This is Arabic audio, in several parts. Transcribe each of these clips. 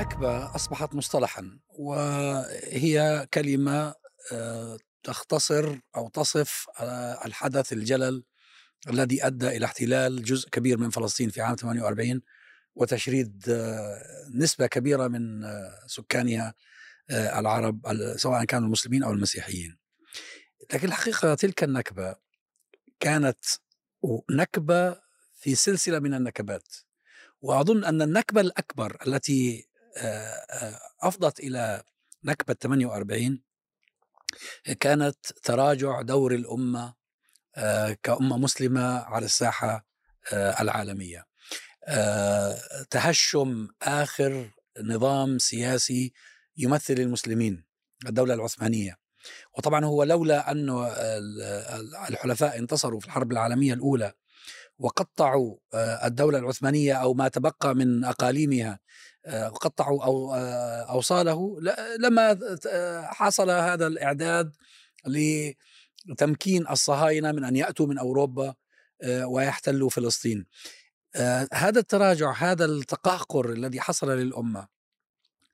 النكبة أصبحت مصطلحا وهي كلمة آه، تختصر أو تصف آه، الحدث الجلل الذي أدى إلى احتلال جزء كبير من فلسطين في عام 48 وتشريد آه، نسبة كبيرة من سكانها العرب سواء كانوا المسلمين أو المسيحيين. لكن الحقيقة تلك النكبة كانت نكبة في سلسلة من النكبات وأظن أن النكبة الأكبر التي أفضت إلى نكبة 48 كانت تراجع دور الأمة كأمة مسلمة على الساحة العالمية. تهشم آخر نظام سياسي يمثل المسلمين الدولة العثمانية. وطبعا هو لولا أن الحلفاء انتصروا في الحرب العالمية الأولى وقطعوا الدولة العثمانية أو ما تبقى من أقاليمها قطعوا أو أوصاله. لما حصل هذا الإعداد لتمكين الصهاينة من أن يأتوا من أوروبا ويحتلوا فلسطين. هذا التراجع هذا التقهقر الذي حصل للأمة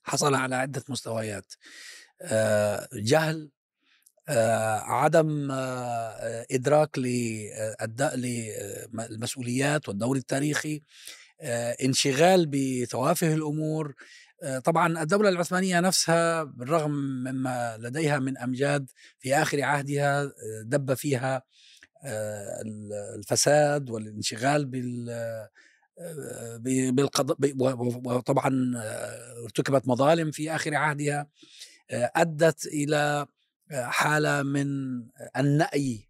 حصل على عدة مستويات. جهل عدم إدراك للمسؤوليات والدور التاريخي. انشغال بتوافه الأمور. طبعا الدولة العثمانية نفسها بالرغم مما لديها من أمجاد في آخر عهدها دب فيها الفساد والانشغال بال بالقضاء وطبعا ارتكبت مظالم في آخر عهدها أدت إلى حالة من النأي آه،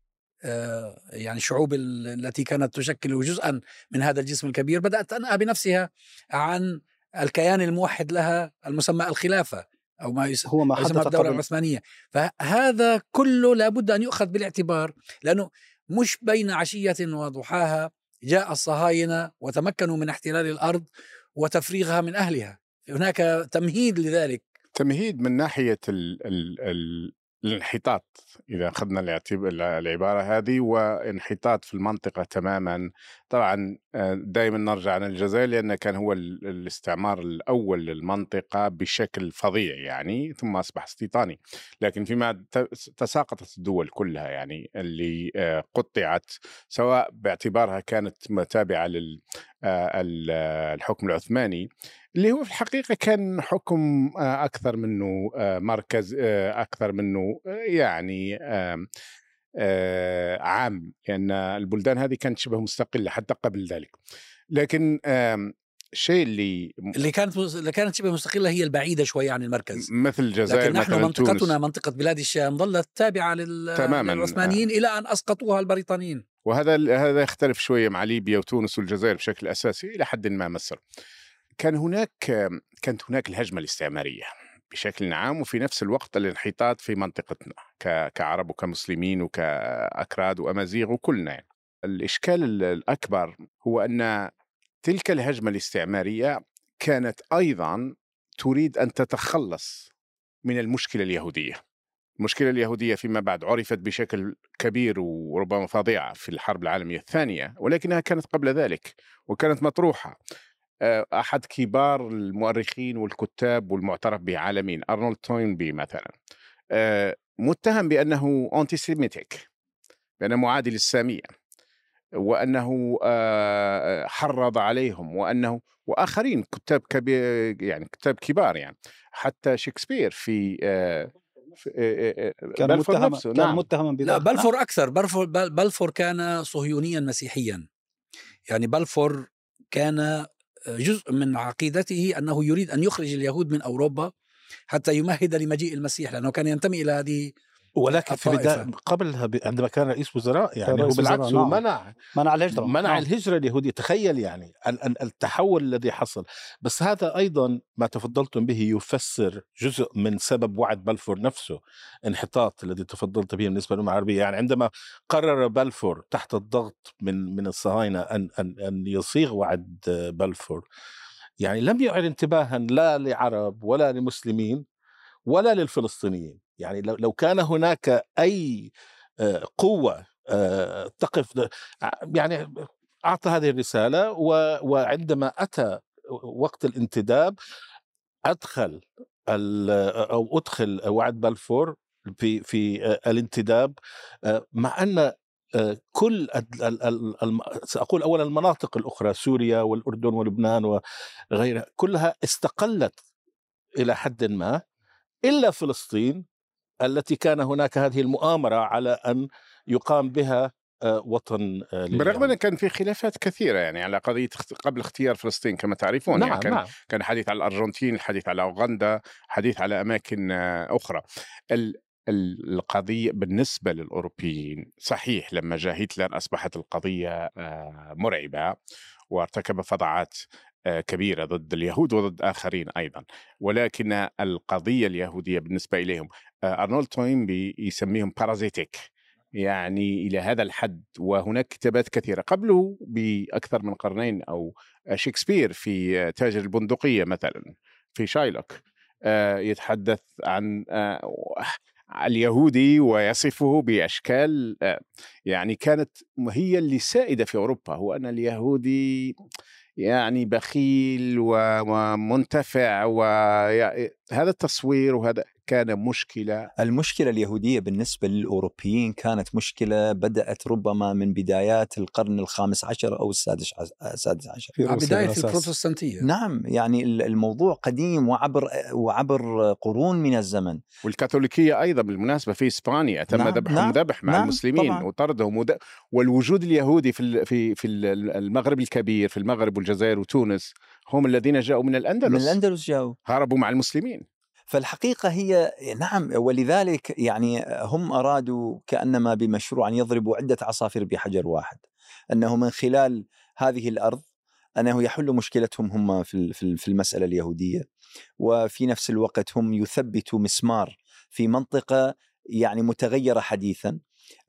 يعني الشعوب التي كانت تشكل جزءا من هذا الجسم الكبير بدأت تنأى بنفسها عن الكيان الموحد لها المسمى الخلافة أو ما يسمى, هو ما يسمى الدولة العثمانية. فهذا كله لابد أن يؤخذ بالاعتبار لأنه مش بين عشية وضحاها جاء الصهاينة وتمكنوا من احتلال الأرض وتفريغها من أهلها. هناك تمهيد لذلك. تمهيد من ناحية ال ال ال الانحطاط إذا أخذنا العبارة هذه وانحطاط في المنطقة تماما. طبعا آه، دائما نرجع عن الجزائر لأن كان هو الاستعمار الأول للمنطقة بشكل فظيع يعني ثم أصبح استيطاني. لكن فيما تساقطت الدول كلها يعني اللي آه، قطعت سواء باعتبارها كانت تابعه للحكم آه، العثماني اللي هو في الحقيقة كان حكم أكثر منه مركز أكثر منه يعني عام لأن البلدان هذه كانت شبه مستقلة حتى قبل ذلك. لكن الشيء اللي اللي كانت اللي كانت شبه مستقلة هي البعيدة شوية عن المركز. مثل الجزائر لكن نحن منطقتنا تونس. منطقة بلاد الشام ظلت تابعة لل... تماما. للعثمانيين إلى أن أسقطوها البريطانيين. وهذا هذا يختلف شوية مع ليبيا وتونس والجزائر بشكل أساسي إلى حد ما مصر كان هناك كانت هناك الهجمة الاستعمارية بشكل عام وفي نفس الوقت الانحطاط في منطقتنا كعرب وكمسلمين وكأكراد وأمازيغ وكلنا يعني. الإشكال الأكبر هو أن تلك الهجمة الاستعمارية كانت أيضا تريد أن تتخلص من المشكلة اليهودية المشكلة اليهودية فيما بعد عرفت بشكل كبير وربما فظيعة في الحرب العالمية الثانية ولكنها كانت قبل ذلك وكانت مطروحة أحد كبار المؤرخين والكتاب والمعترف به عالميا أرنولد توينبي مثلا. آه، متهم بأنه انتي سيميتيك بأنه معادي للسامية وأنه آه، حرض عليهم وأنه وآخرين كتاب كبير يعني كتاب كبار يعني. حتى شكسبير في كان متهم نفسه كان نعم. متهما لا بلفور أكثر بلفور بلفور كان صهيونيا مسيحيا. يعني بلفور كان جزء من عقيدته أنه يريد أن يخرج اليهود من أوروبا حتى يمهد لمجيء المسيح لأنه كان ينتمي إلى هذه ولكن في بداية قبلها عندما كان رئيس وزراء يعني هو بالعكس هو نعم. منع منع الهجرة منع نعم. الهجرة اليهودية. تخيل يعني التحول الذي حصل. بس هذا أيضا ما تفضلتم به يفسر جزء من سبب وعد بلفور نفسه انحطاط الذي تفضلت به بالنسبة للأمة العربية. يعني عندما قرر بلفور تحت الضغط من من الصهاينة أن أن أن يصيغ وعد بلفور يعني لم يعر انتباها لا لعرب ولا لمسلمين ولا للفلسطينيين. يعني لو كان هناك أي قوة تقف يعني أعطى هذه الرسالة وعندما أتى وقت الانتداب أدخل أو أدخل وعد بلفور في في الانتداب مع أن كل سأقول اولا المناطق الأخرى سوريا والأردن ولبنان وغيرها كلها استقلت إلى حد ما إلا فلسطين التي كان هناك هذه المؤامرة على أن يقام بها آه، وطن آه، بالرغم أن كان في خلافات كثيرة يعني على قضية قبل اختيار فلسطين كما تعرفون يعني نعم يعني كان نعم. كان حديث على الأرجنتين الحديث على أوغندا حديث على أماكن آه، أخرى القضية بالنسبة للأوروبيين صحيح لما جاء هتلر أصبحت القضية مرعبة وارتكب فظاعات كبيرة ضد اليهود وضد آخرين أيضا. ولكن القضية اليهودية بالنسبة إليهم أرنولد توينبي يسميهم بارازيتيك يعني إلى هذا الحد وهناك كتابات كثيرة. قبله بأكثر من قرنين أو شكسبير في تاجر البندقية مثلا في شايلوك آه، يتحدث عن آه، اليهودي ويصفه بأشكال آه، يعني كانت هي اللي سائدة في أوروبا هو أن اليهودي يعني بخيل ومنتفع وهذا التصوير وهذا كان مشكلة؟ المشكلة اليهودية بالنسبة للأوروبيين كانت مشكلة بدأت ربما من بدايات القرن الخامس عشر أو السادس عشر. في بداية البروتستانتية. نعم يعني الموضوع قديم وعبر وعبر قرون من الزمن. والكاثوليكية أيضا بالمناسبة في إسبانيا تم نعم ذبحهم نعم ذبح مع نعم المسلمين طبعا. وطردهم ود... والوجود اليهودي في في في المغرب الكبير في المغرب والجزائر وتونس هم الذين جاءوا من الأندلس. من الأندلس جاءوا. هربوا مع المسلمين. فالحقيقة هي نعم ولذلك يعني هم أرادوا كأنما بمشروع أن يضربوا عدة عصافير بحجر واحد. أنه من خلال هذه الأرض أنه يحل مشكلتهم هم في في المسألة اليهودية. وفي نفس الوقت هم يثبتوا مسمار في منطقة يعني متغيرة حديثا.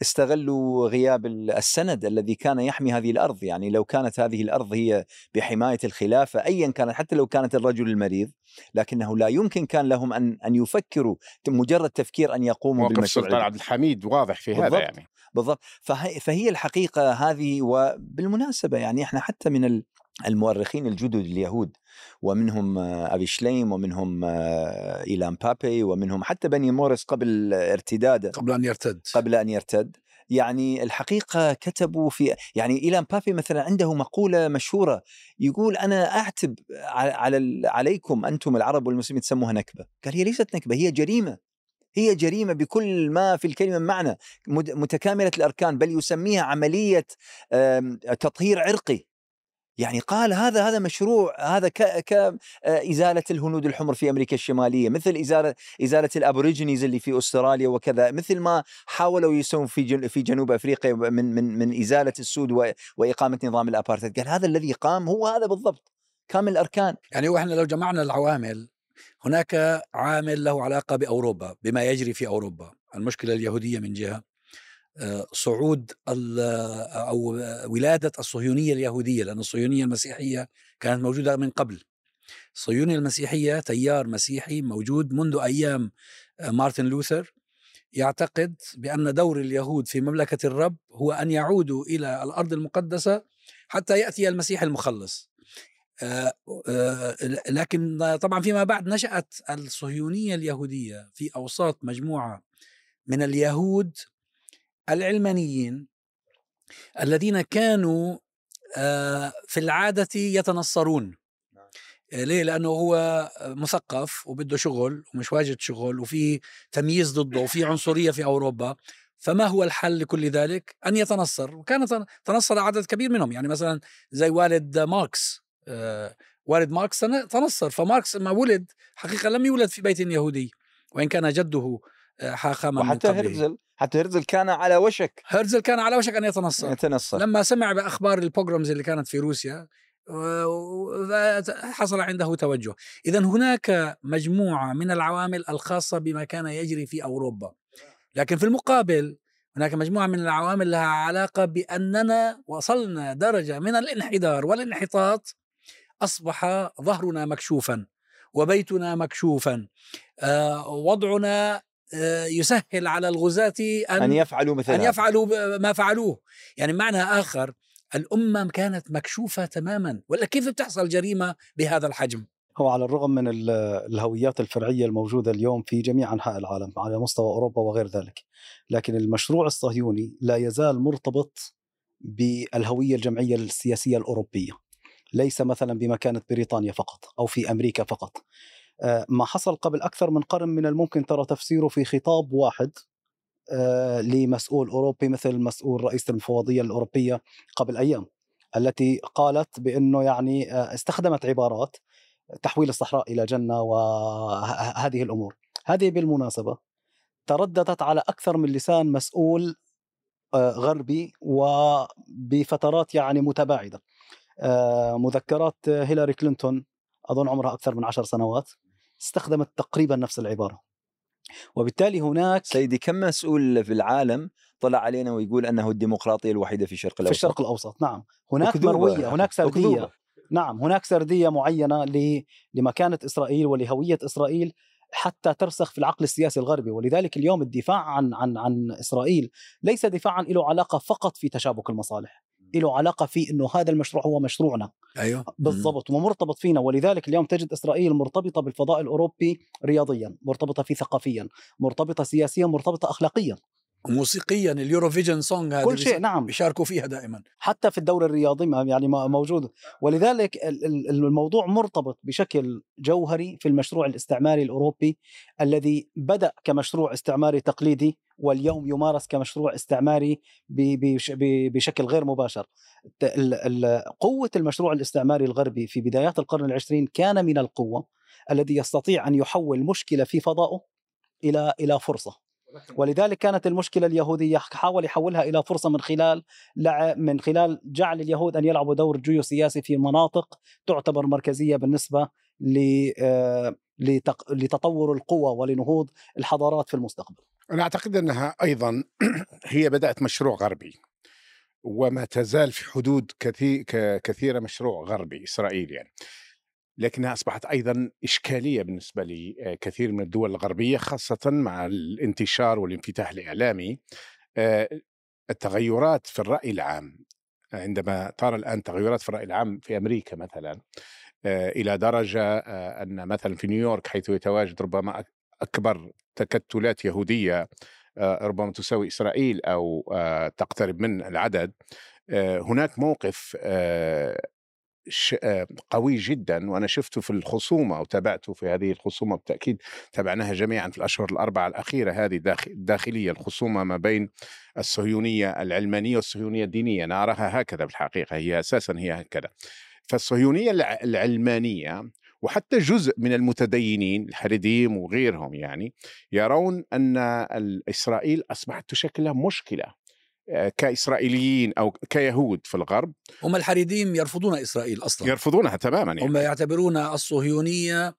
استغلوا غياب السند الذي كان يحمي هذه الأرض، يعني لو كانت هذه الأرض هي بحماية الخلافة ايا كانت حتى لو كانت الرجل المريض، لكنه لا يمكن كان لهم أن أن يفكروا مجرد تفكير أن يقوموا بالمشروع السلطان عبد الحميد واضح في هذا يعني. بالضبط. فهي, فهي الحقيقة هذه وبالمناسبة يعني إحنا حتى من المؤرخين الجدد اليهود ومنهم أبي شليم ومنهم إيلان بابي ومنهم حتى بني موريس قبل ارتداده قبل أن يرتد. قبل أن يرتد. يعني الحقيقة كتبوا في يعني إيلان بابي مثلا عنده مقولة مشهورة يقول أنا أعتب على عليكم أنتم العرب والمسلمين تسموها نكبة. قال هي ليست نكبة هي جريمة. هي جريمة بكل ما في الكلمة معنى. متكاملة الأركان بل يسميها عملية تطهير عرقي. يعني قال هذا هذا مشروع هذا ك كإزالة آه، الهنود الحمر في أمريكا الشمالية مثل إزالة إزالة الأبوريجينيز اللي في أستراليا وكذا مثل ما حاولوا يسوون في في جنوب أفريقيا من من من إزالة السود وإقامة نظام الأبارتهايد قال هذا الذي قام هو هذا بالضبط. كامل الأركان. يعني وإحنا لو جمعنا العوامل هناك عامل له علاقة بأوروبا بما يجري في أوروبا المشكلة اليهودية من جهة صعود أو ولادة الصهيونية اليهودية لأن الصهيونية المسيحية كانت موجودة من قبل. الصهيونية المسيحية تيار مسيحي موجود منذ أيام مارتن لوثر يعتقد بأن دور اليهود في مملكة الرب هو أن يعودوا إلى الأرض المقدسة حتى يأتي المسيح المخلص. لكن طبعا فيما بعد نشأت الصهيونية اليهودية في أوساط مجموعة من اليهود العلمانيين الذين كانوا آه، في العادة يتنصرون نعم. آه، ليه؟ لأنه هو مثقف وبده شغل ومش واجد شغل وفي تمييز ضده وفي عنصرية في أوروبا فما هو الحل لكل ذلك؟ أن يتنصر وكان تنصر عدد كبير منهم يعني مثلا زي والد ماركس آه، والد ماركس تنصر. فماركس ما ولد حقيقة لم يولد في بيت يهودي وإن كان جده حاخاما وحتى هرزل حتى هرزل كان على وشك. هرزل كان على وشك أن يتنصر. يتنصر. لما سمع بأخبار البوغرومز اللي كانت في روسيا حصل عنده توجه. اذا هناك مجموعة من العوامل الخاصة بما كان يجري في أوروبا. لكن في المقابل هناك مجموعة من العوامل لها علاقة بأننا وصلنا درجة من الانحدار والانحطاط أصبح ظهرنا مكشوفا وبيتنا مكشوفا. آه، وضعنا آه، يسهل على الغزاة أن, أن يفعلوا مثل أن يفعلوا ما فعلوه. يعني معنى آخر الأمة كانت مكشوفة تماما. ولا كيف بتحصل جريمة بهذا الحجم؟ هو على الرغم من ال- الهويات الفرعية الموجودة اليوم في جميع أنحاء العالم على مستوى أوروبا وغير ذلك. لكن المشروع الصهيوني لا يزال مرتبط بالهوية الجمعية السياسية الأوروبية. ليس مثلا بمكانة بريطانيا فقط أو في أمريكا فقط آه، ما حصل قبل أكثر من قرن من الممكن ترى تفسيره في خطاب واحد آه، لمسؤول أوروبي مثل مسؤول رئيس المفوضية الأوروبية قبل أيام التي قالت بأنه يعني آه، استخدمت عبارات تحويل الصحراء إلى جنة وهذه الأمور. هذه بالمناسبة ترددت على أكثر من لسان مسؤول غربي وبفترات يعني متباعدة. آه، مذكرات هيلاري كلينتون أظن عمرها أكثر من عشر سنوات استخدمت تقريبا نفس العبارة. وبالتالي هناك سيدي كم مسؤول في العالم طلع علينا ويقول أنه الديمقراطية الوحيدة في الشرق في الاوسط الشرق الأوسط نعم هناك وكذوبة. مروية هناك سردية وكذوبة. نعم هناك سردية معينة لمكانة إسرائيل ولهوية إسرائيل حتى ترسخ في العقل السياسي الغربي ولذلك اليوم الدفاع عن عن عن إسرائيل ليس دفاعا له علاقة فقط في تشابك المصالح له علاقة في إنه هذا المشروع هو مشروعنا. أيوه. بالضبط ومرتبط فينا. ولذلك اليوم تجد إسرائيل مرتبطة بالفضاء الأوروبي رياضيا مرتبطة فيه ثقافيا مرتبطة سياسيا مرتبطة اخلاقيا. موسيقيا ال Eurovision Song هذه كل شيء نعم. بيشاركوا فيها دائما. حتى في الدوري الرياضي ما- يعني ما- موجود. ولذلك ال- ال- الموضوع مرتبط بشكل جوهري في المشروع الاستعماري الأوروبي الذي بدأ كمشروع استعماري تقليدي واليوم يمارس كمشروع استعماري بشكل غير مباشر. قوة المشروع الاستعماري الغربي في بدايات القرن العشرين كان من القوة الذي يستطيع أن يحول مشكلة في فضائه إلى إلى فرصة. ولذلك كانت المشكلة اليهودية حاول يحولها إلى فرصة من خلال من خلال جعل اليهود أن يلعبوا دور جيوسياسي في مناطق تعتبر مركزية بالنسبة ل- آه، لتطور القوى ولنهوض الحضارات في المستقبل. أنا أعتقد أنها أيضا هي بدأت مشروع غربي وما تزال في حدود كثير كثيرة مشروع غربي إسرائيلي يعني لكنها أصبحت أيضا إشكالية بالنسبة لكثير من الدول الغربية خاصة مع الانتشار والانفتاح الإعلامي. آه، التغيرات في الرأي العام عندما ترى الآن تغيرات في الرأي العام في أمريكا مثلا آه، إلى درجة آه، أن مثلا في نيويورك حيث يتواجد ربما أكبر تكتلات يهودية آه، ربما تساوي إسرائيل أو آه، تقترب من العدد. آه، هناك موقف آه، آه، قوي جدا وأنا شفته في الخصومة وتابعته في هذه الخصومة بالتأكيد تابعناها جميعا في الأشهر الأربعة الأخيرة هذه داخ- الداخليه الخصومة ما بين الصهيونية العلمانية والصهيونية الدينية. أنا اراها هكذا بالحقيقة هي أساسا هي هكذا. فالصهيونية الع- العلمانية وحتى جزء من المتدينين الحريديم وغيرهم يعني يرون أن إسرائيل أصبحت تشكل مشكلة آه، كإسرائيليين أو كيهود في الغرب. هم الحريديم يرفضون إسرائيل أصلا. يرفضونها تماما يعني. هم يعتبرون الصهيونية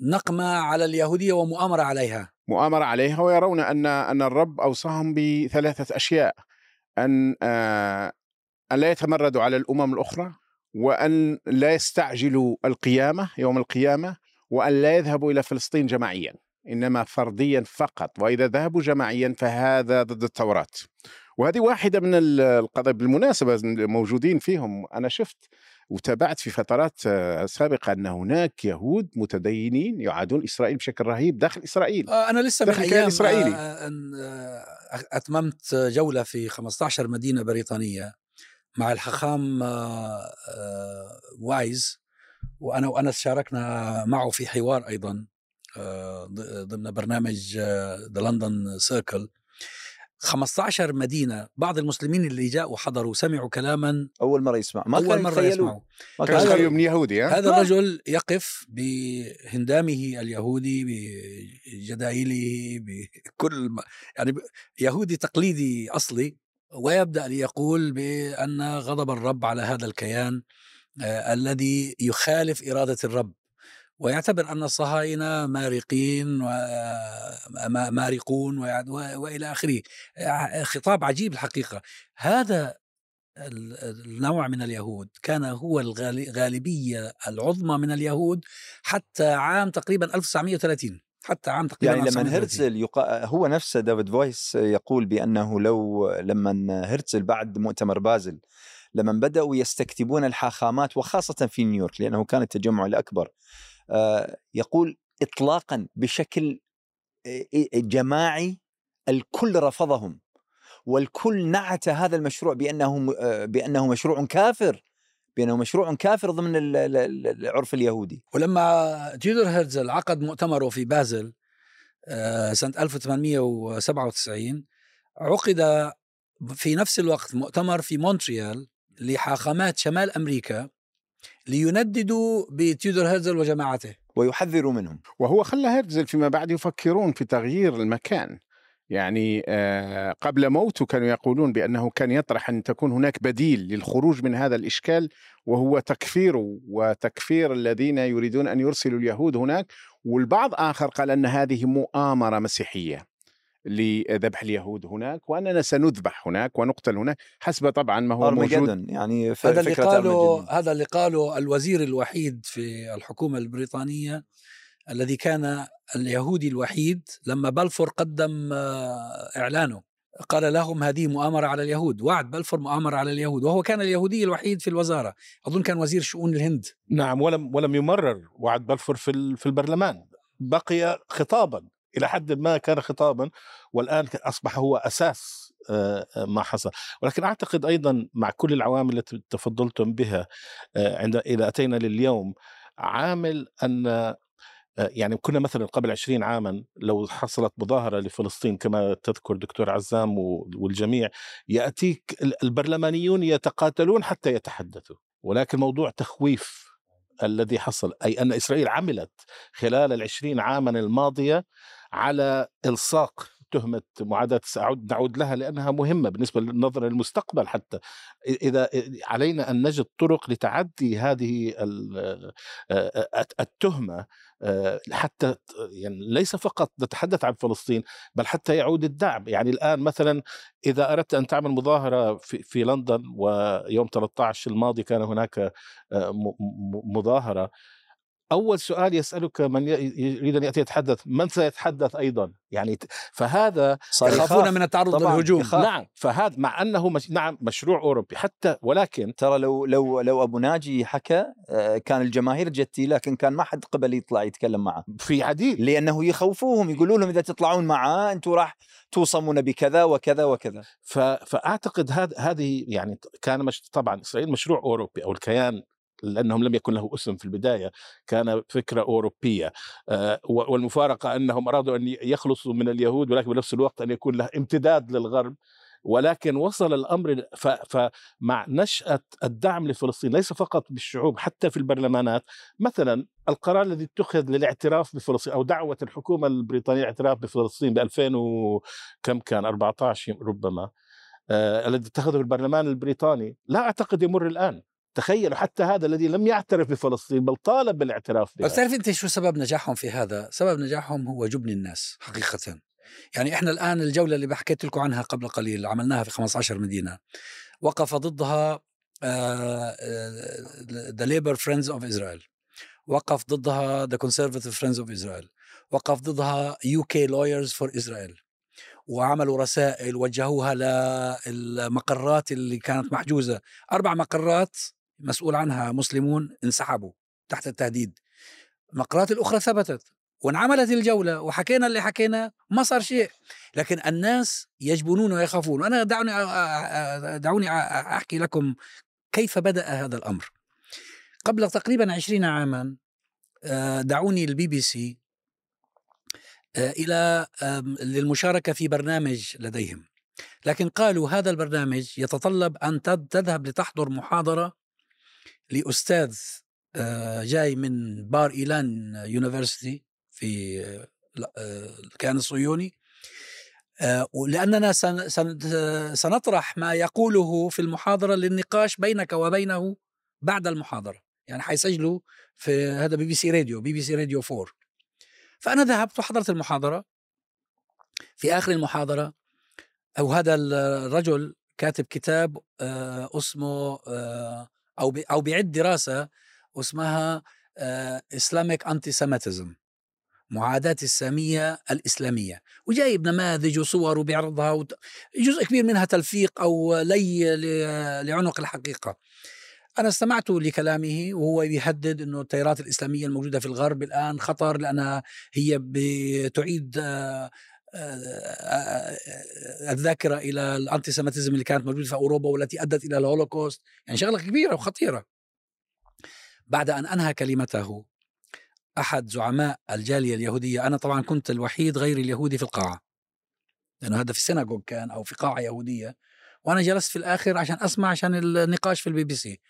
نقمة على اليهودية ومؤامرة عليها. مؤامرة عليها ويرون أن أن الرب أوصاهم بثلاثة أشياء. أن آه، أن لا يتمردوا على الأمم الأخرى وأن لا يستعجلوا القيامة يوم القيامة وأن لا يذهبوا إلى فلسطين جماعيا إنما فرديا فقط. وإذا ذهبوا جماعيا فهذا ضد التوراة. وهذه واحدة من ال- القضايا بالمناسبة موجودين فيهم. أنا شفت وتابعت في فترات آه، سابقة أن هناك يهود متدينين يعادون إسرائيل بشكل رهيب داخل إسرائيل. آه، أنا لسه من أيام. آه، أن، آه، أتممت جولة في 15 مدينة بريطانية مع الحخام آه، آه، وايز. وأنا وأنس شاركنا معه في حوار أيضا ضمن برنامج The London Circle 15 مدينة بعض المسلمين اللي جاءوا حضروا سمعوا كلاما أول مرة يسمع ما أول مرة. يسمعوا ما كان هذا- من يهودي ها؟ هذا. الرجل يقف بهندامه اليهودي بجدايله بكل ما يعني يهودي تقليدي أصلي ويبدأ ليقول بأن غضب الرب على هذا الكيان آه الذي يخالف إرادة الرب ويعتبر أن الصهاينة مارقين ومارقون وإلى آخره. آه، خطاب عجيب الحقيقة. هذا ال- النوع من اليهود كان هو الغالبية العظمى من اليهود حتى عام تقريبا 1930 حتى عام تقريبا يعني لما 1930. هرتزل يقا... هو نفسه دافيد فويس يقول بأنه لو لما هرتزل بعد مؤتمر بازل لما بدأوا يستكتبون الحاخامات وخاصة في نيويورك لأنه كان التجمع الأكبر آه، يقول اطلاقا بشكل آه، جماعي الكل رفضهم والكل نعت هذا المشروع بأنه آه، بأنه مشروع كافر بأنه مشروع كافر ضمن العرف اليهودي. ولما تيودر هرتزل عقد مؤتمره في بازل سنة 1897 عقد في نفس الوقت مؤتمر في مونتريال لحاخامات شمال أمريكا. لينددوا بتيودر هيرزل وجماعته. ويحذروا منهم. وهو خلى هيرزل فيما بعد يفكرون في تغيير المكان. يعني آه، قبل موته كانوا يقولون بأنه كان يطرح أن تكون هناك بديل للخروج من هذا الإشكال وهو تكفيره وتكفير الذين يريدون أن يرسلوا اليهود هناك. والبعض آخر قال أن هذه مؤامرة مسيحية. لذبح اليهود هناك وأننا سنذبح هناك ونقتل هناك حسب طبعا ما هو موجود. يعني هذا اللي قاله هذا اللي قاله الوزير الوحيد في الحكومة البريطانية الذي كان اليهودي الوحيد لما بلفور قدم آه، إعلانه. قال لهم هذه مؤامرة على اليهود. وعد بلفور مؤامرة على اليهود وهو كان اليهودي الوحيد في الوزارة. أظن كان وزير شؤون الهند. نعم ولم ولم يمرر وعد بلفور في في البرلمان. بقي خطابا إلى حد ما كان خطابا والآن أصبح هو أساس ما حصل. ولكن أعتقد أيضا مع كل العوامل التي تفضلتم بها عند اذا أتينا لليوم عامل أن يعني كنا مثلا قبل 20 عاما لو حصلت مظاهرة لفلسطين كما تذكر دكتور عزام والجميع يأتيك البرلمانيون يتقاتلون حتى يتحدثوا. ولكن موضوع تخويف الذي حصل أي أن إسرائيل عملت خلال العشرين عاما الماضية على إلصاق تهمة معاداة سأعود نعود لها لأنها مهمة بالنسبة للنظرة للمستقبل حتى. إذا علينا أن نجد طرق لتعدي هذه التهمة حتى يعني ليس فقط نتحدث عن فلسطين بل حتى يعود الدعم. يعني الآن مثلا إذا أردت أن تعمل مظاهرة في, في لندن ويوم 13 الماضي كان هناك مظاهرة أول سؤال يسألك من يريد أن يأتي يتحدث من سيتحدث أيضا؟ يعني فهذا يخافون من التعرض للهجوم. نعم. فهذا مع أنه مش نعم مشروع أوروبي. حتى ولكن ترى لو لو لو أبو ناجي حكى آه، كان الجماهير جتي لكن كان ما حد قبل يطلع يتكلم معه. في عديد. لأنه يخوفوهم يقولوا لهم إذا تطلعون معاه أنتم راح توصمون بكذا وكذا وكذا. فأعتقد هذا هذه يعني كان مش طبعا إسرائيل مشروع أوروبي أو الكيان لأنهم لم يكن له اسم في البداية كان فكرة أوروبية. آه، والمفارقة أنهم أرادوا أن يخلصوا من اليهود ولكن بنفس الوقت أن يكون له امتداد للغرب. ولكن وصل الأمر فمع نشأة الدعم لفلسطين ليس فقط بالشعوب حتى في البرلمانات. مثلا القرار الذي اتخذ للاعتراف بفلسطين أو دعوة الحكومة البريطانية الاعتراف بفلسطين ب 2000 وكم كان؟ 14 ربما. آه الذي اتخذه البرلمان البريطاني. لا أعتقد يمر الآن. تخيلوا حتى هذا الذي لم يعترف بفلسطين بل طالب بالاعتراف بها بس تعرف أنت شو سبب نجاحهم في هذا؟ سبب نجاحهم هو جبن الناس حقيقة. يعني إحنا الآن الجولة اللي بحكيت لكم عنها قبل قليل عملناها في 15 مدينة وقف ضدها the Labour Friends of Israel وقف ضدها the Conservative Friends of Israel وقف ضدها UK Lawyers for Israel وعملوا رسائل وجهوها للمقرات اللي كانت محجوزة. أربع مقرات مسؤول عنها مسلمون انسحبوا تحت التهديد. المقرات الأخرى ثبتت وانعملت الجولة وحكينا اللي حكينا ما صار شيء. لكن الناس يجبنون ويخافون. وأنا دعوني دعوني أحكي لكم كيف بدأ هذا الأمر. قبل تقريبا عشرين عاما دعوني البي بي سي إلى للمشاركة في برنامج لديهم. لكن قالوا هذا البرنامج يتطلب أن تذهب لتحضر محاضرة لأستاذ آه، جاي من بار إيلان University في آه، الكيان الصهيوني. آه، لاننا سنطرح ما يقوله في المحاضرة للنقاش بينك وبينه بعد المحاضرة. يعني حيسجلوا في هذا بي بي سي راديو بي بي سي راديو 4 فأنا ذهبت وحضرت المحاضرة. في آخر المحاضرة أو هذا الرجل كاتب كتاب اسمه أو أو بيعد دراسة اسمها اسلامك انتي سيمتزم معاداة السامية الإسلامية. وجايب نماذج وصور وبيعرضها جزء كبير منها تلفيق أو لي لعنق الحقيقة. أنا استمعت لكلامه وهو يهدد أنه التيارات الإسلامية الموجودة في الغرب الآن خطر لأنها هي بتعيد آه، آه، الذاكرة إلى الأنتيسيمتزم اللي كانت موجودة في أوروبا والتي أدت إلى الهولوكوست يعني شغلة كبيرة وخطيرة. بعد أن أنهى كلمته أحد زعماء الجالية اليهودية أنا طبعا كنت الوحيد غير اليهودي في القاعة لأنه هذا في ال synagogue كان أو في قاعة يهودية وأنا جلست في الآخر عشان أسمع عشان النقاش في البي بي سي.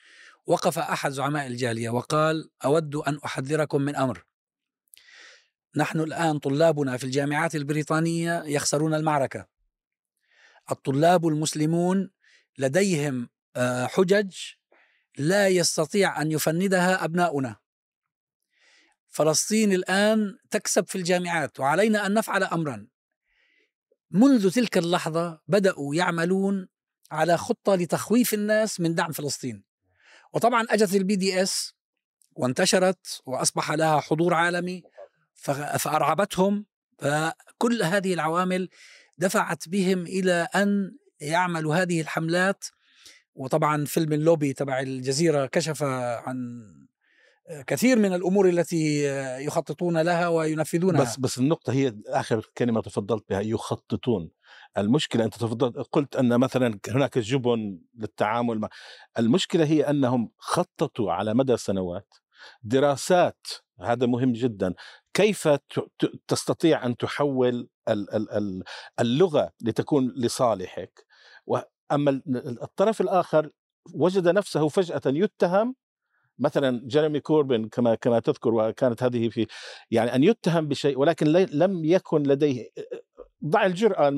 وقف أحد زعماء الجالية وقال أود أن أحذركم من أمر. نحن الآن طلابنا في الجامعات البريطانية يخسرون المعركة. الطلاب المسلمون لديهم آه، حجج لا يستطيع أن يفندها أبناؤنا. فلسطين الآن تكسب في الجامعات وعلينا أن نفعل أمرا. منذ تلك اللحظة بدأوا يعملون على خطة لتخويف الناس من دعم فلسطين. وطبعا أجت ال BDS وانتشرت وأصبح لها حضور عالمي. فأرعبتهم فكل هذه العوامل دفعت بهم إلى أن يعملوا هذه الحملات. وطبعا فيلم اللوبي تبع الجزيرة كشف عن كثير من الأمور التي يخططون لها وينفذونها. بس بس النقطة هي آخر كلمة تفضلت بها يخططون. المشكلة أنت تفضلت قلت أن مثلا هناك جبن للتعامل مع المشكلة هي أنهم خططوا على مدى سنوات دراسات هذا مهم جدا كيف تستطيع أن تحول اللغة لتكون لصالحك؟ اما الطرف الآخر وجد نفسه فجأة يتهم مثلا جيريمي كوربن كما كما تذكر وكانت هذه في يعني أن يتهم بشيء ولكن لم يكن لديه ضع الجرأة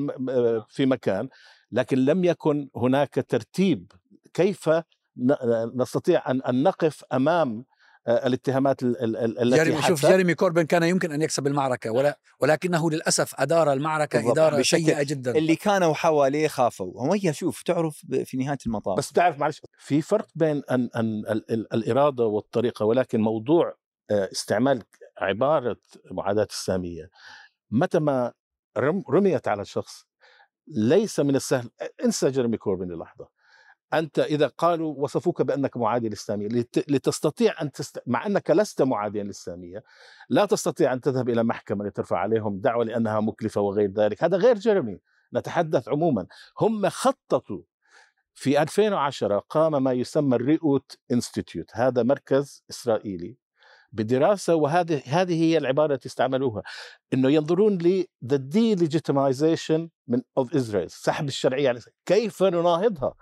في مكان لكن لم يكن هناك ترتيب. كيف نستطيع أن نقف أمام الاتهامات التي جيريمي شوف جيريمي كوربن كان يمكن أن يكسب المعركة ولا ولكنه للأسف أدار المعركة بالضبط. إدارة سيئة جدا. اللي كانوا حواليه خافوا. هي شوف تعرف في نهاية المطاف. بس تعرف معلش في فرق بين أن أن الإرادة والطريقة ولكن موضوع آه، استعمال عبارة معاداة السامية متى ما رميت على الشخص ليس من السهل انسى جيريمي كوربن للحظة. أنت إذا قالوا وصفوك بأنك معادي للإسلامية لتستطيع أن تست... مع أنك لست معاديا للإسلامية لا تستطيع أن تذهب إلى محكمة لترفع عليهم دعوة لأنها مكلفة وغير ذلك. هذا غير جيرمي نتحدث عموما. هم خططوا في 2010 قام ما يسمى الريوت إنستيتيوت. هذا مركز إسرائيلي بدراسة وهذه هذه هي العبارة التي استعملوها. إنه ينظرون ل the من of Israel سحب الشرعية كيف نناهضها؟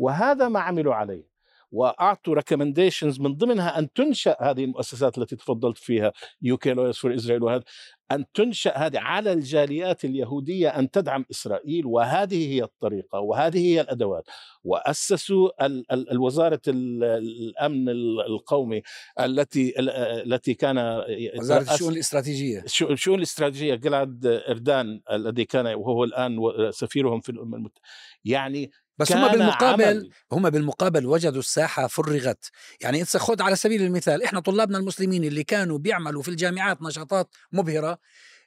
وهذا ما عملوا عليه. وأعطوا recommendations من ضمنها أن تنشأ هذه المؤسسات التي تفضلت فيها UK Lawyers for Israel وهذا أن تنشأ هذه على الجاليات اليهودية أن تدعم إسرائيل. وهذه هي الطريقة وهذه هي الأدوات. وأسسوا ال ال الوزارة الأمن القومي التي التي كان وزارة الشؤون الاستراتيجية. الشؤون الاستراتيجية جلاد إردان الذي كان وهو الآن سفيرهم في الأمم المتحده يعني بس هم بالمقابل عمل. هم بالمقابل وجدوا الساحة فرغت. يعني انت خذ على سبيل المثال إحنا طلابنا المسلمين اللي كانوا بيعملوا في الجامعات نشاطات مبهرة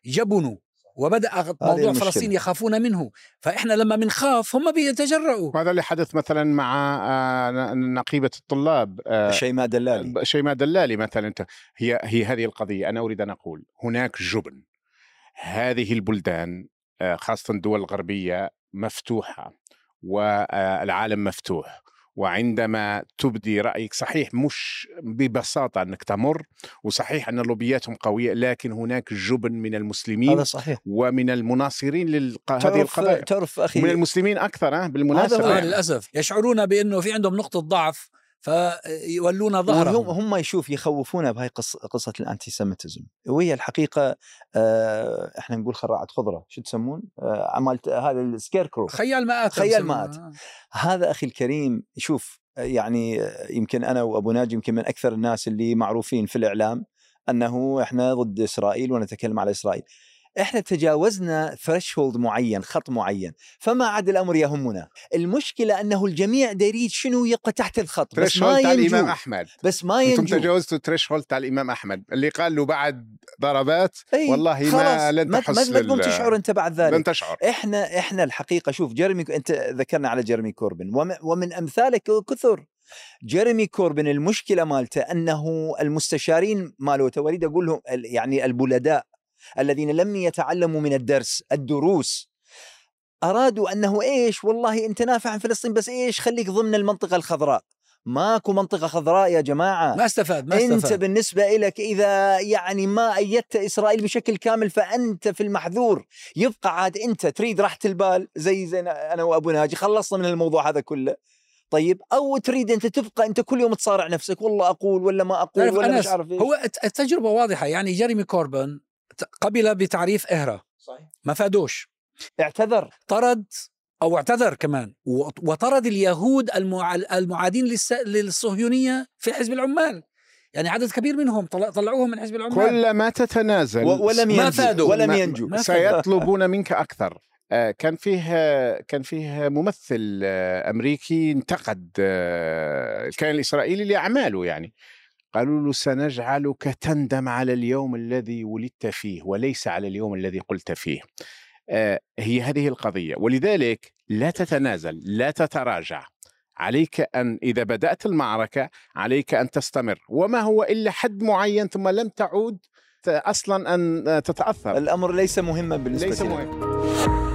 جبنوا وبدأ موضوع فلسطين يخافون منه. فإحنا لما بنخاف هم بيتجرؤوا. وهذا اللي حدث مثلا مع آه، نقيبة الطلاب آه، شيماء دلالي. شيماء دلالي مثلا. انت هي هي هذه القضية. أنا أريد أن أقول هناك جبن. هذه البلدان آه، خاصة الدول الغربية مفتوحة. والعالم مفتوح. وعندما تبدي رأيك صحيح مش ببساطة أنك تمر وصحيح أن لوبياتهم قوية لكن هناك جبن من المسلمين هذا صحيح. ومن المناصرين لهذه القضايا. تعرف أخي من المسلمين أكثر بالمناسبة. هذا للأسف. يشعرون بأنه في عندهم نقطة ضعف فيولون ظهرهم. هم يشوف يخوفونا بهاي قصة, قصة الانتي سيمتزم وهي الحقيقة آه، إحنا نقول خراعة خضرة شو تسمون؟ آه، عملت هذا ال scarecrow. خيال مآتة خيال مآتة آه. هذا أخي الكريم شوف يعني يمكن أنا وأبو ناجي يمكن من أكثر الناس اللي معروفين في الإعلام أنه إحنا ضد إسرائيل ونتكلم على إسرائيل. إحنا تجاوزنا threshold معين خط معين فما عاد الأمر يهمنا. المشكلة أنه الجميع يريد شنو؟ يبقى تحت الخط بس ما ينجو الإمام أحمد. بس ما ينجو. أنتم تجاوزتوا threshold تاع الإمام أحمد. اللي قال له بعد ضربات أي والله ما لن تحس ما تقوم تشعر أنت بعد ذلك. لن تشعر. إحنا إحنا الحقيقة شوف جيرمي أنت ذكرنا على جيرمي كوربن. ومن أمثالك كثر. جيريمي كوربن المشكلة مالته أنه المستشارين مالوته اريد أقول لهم يعني البلداء. الذين لم يتعلموا من الدرس الدروس. أرادوا أنه إيش؟ والله أنت نافع عن فلسطين بس إيش؟ خليك ضمن المنطقة الخضراء. ماكو منطقة خضراء يا جماعة. ما استفاد ما أنت استفاد. بالنسبة لك إذا يعني ما أيدت إسرائيل بشكل كامل فأنت في المحذور. يبقى عاد أنت تريد راحة البال زي زي أنا وأبو ناجي خلصنا من الموضوع هذا كله. طيب أو تريد أنت تبقى أنت كل يوم تصارع نفسك والله أقول ولا ما أقول ولا مش عارف إيش. هو الت- التجربة واضحة يعني جيريمي كوربن قبل بتعريف إهرة. صحيح. ما فادوش. اعتذر. طرد أو اعتذر كمان. وطرد اليهود المع... المعادين للس... للصهيونية في حزب العمال. يعني عدد كبير منهم طلع... طلعوهم من حزب العمال. كلما تتنازل ولم ما ينجو. فادوا. ولم ما- ينجو. ما. سيطلبون منك أكثر. آه، كان فيه كان فيه ممثل آه، أمريكي انتقد آه، الكيان الإسرائيلي لأعماله يعني. قالوا له سنجعلك تندم على اليوم الذي ولدت فيه وليس على اليوم الذي قلت فيه. آه، هي هذه القضية. ولذلك لا تتنازل لا تتراجع. عليك أن إذا بدأت المعركة عليك أن تستمر. وما هو إلا حد معين ثم لم تعود أصلا أن تتأثر. الأمر ليس مهما بالنسبة ليس لي مهم.